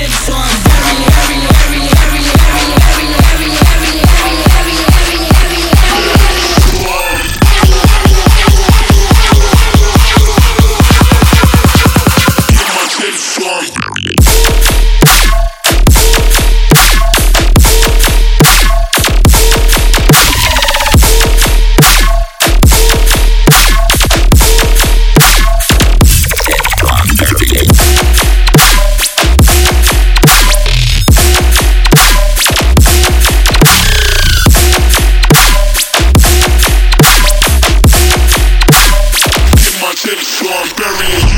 Sips on tips, so I'm burying